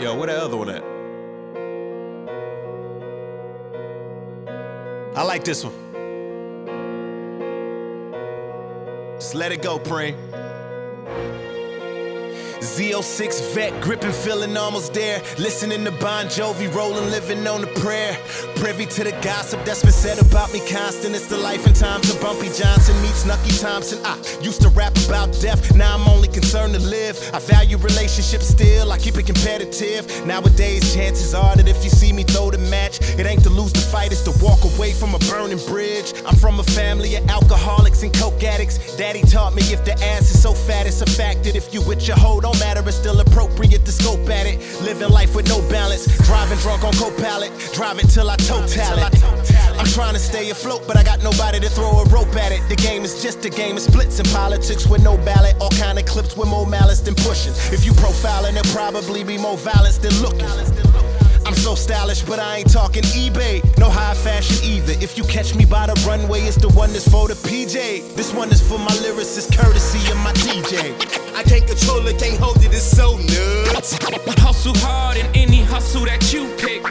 Yo, where the other one at? I like this one. Just let it go, Preem. Z06 vet, gripping, feeling almost there. Listening to Bon Jovi, rolling, living on the prayer. Privy to the gossip that's been said about me constant. It's the life and times of Bumpy Johnson meets Nucky Thompson. I used to rap about death, now I'm only concerned to live. I value relationships still, I keep it competitive. Nowadays, chances are that if you see me throw the match, it ain't to lose the fight, it's to walk away from a burning bridge. I'm from a family of alcoholics coke addicts. Daddy taught me if the ass is so fat, it's a fact that if you with your hoe, don't matter, it's still appropriate to scope at it. Living life with no balance, driving drunk on co-pilot, drive it till I total. I'm trying to stay afloat, but I got nobody to throw a rope at it. The game is just a game of splits and politics with no ballot. All kind of clips with more malice than pushing. If you profiling, there'll probably be more violence than looking. I'm so stylish, but I ain't talking eBay. No high fashion either. If you catch me by the runway, it's the one that's for the PJ. This one is for my lyricist, courtesy of my DJ. I can't control it, can't hold it, it's so nuts. Hustle hard in any hustle that you pick.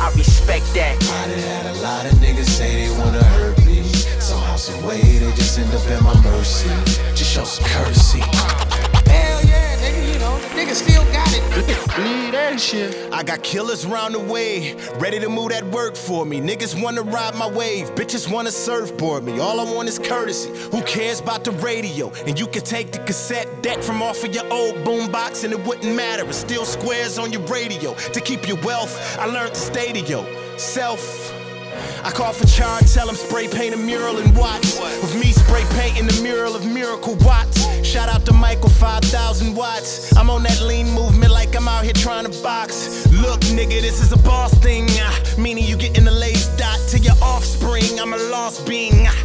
I respect that. I done had a lot of niggas say they wanna hurt me. Somehow, some way, they just end up at my mercy. Just show some courtesy. It. Shit. I got killers round the way, ready to move that work for me. Niggas wanna ride my wave, bitches wanna surfboard me. All I want is courtesy. Who cares about the radio? And you can take the cassette deck from off of your old boombox, and it wouldn't matter. It's still squares on your radio. To keep your wealth, I learned to stay to yourself. I call for Char, tell him spray paint a mural in Watts. With me spray painting the mural of Miracle Watts. Shout 5000 watts. I'm on that lean movement like I'm out here trying to box. Look, nigga, this is a boss thing. ah, meaning you getting the lace dot to your offspring. I'm a lost being. ah.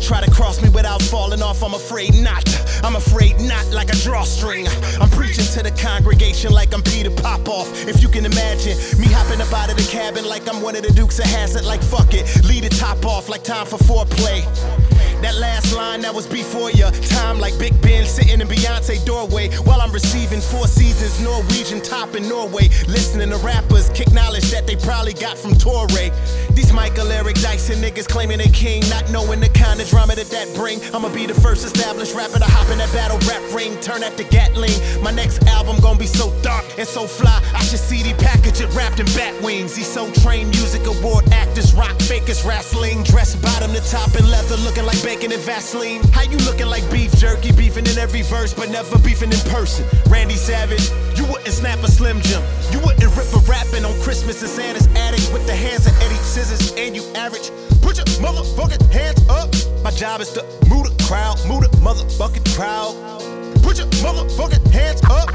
Try to cross me without falling off, I'm afraid not. I'm afraid not like a drawstring. I'm preaching to the congregation like I'm Peter Popoff. If you can imagine me hopping up out of the cabin like I'm one of the Dukes of Hazzard, like fuck it. Lead the top off like time for foreplay. That last line that was before your time, like Big Ben sitting in Beyonce doorway while I'm receiving four seasons Norwegian top in Norway. Listening to rappers kick knowledge that they probably got from Torre. These Michael Eric Dyson niggas claiming they king, not knowing the kind of drama that that bring. I'ma be the first established rapper to hop in that battle rap ring, turn at the Gatling. My next album gonna be so dark and so fly. I should CD package it wrapped in bat wings. These Soul Train music award actors, is wrestling. Dress bottom to top in leather, looking like bacon and Vaseline. How you looking like beef jerky, beefing in every verse, but never beefing in person? Randy Savage, you wouldn't snap a Slim Jim. You wouldn't rip a rapping on Christmas in Santa's attic with the hands of Eddie Scissors, and you average. Put your motherfucking hands up. My job is to move the crowd, move the motherfucking crowd. Put your motherfucking hands up.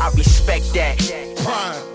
I respect that. Prime.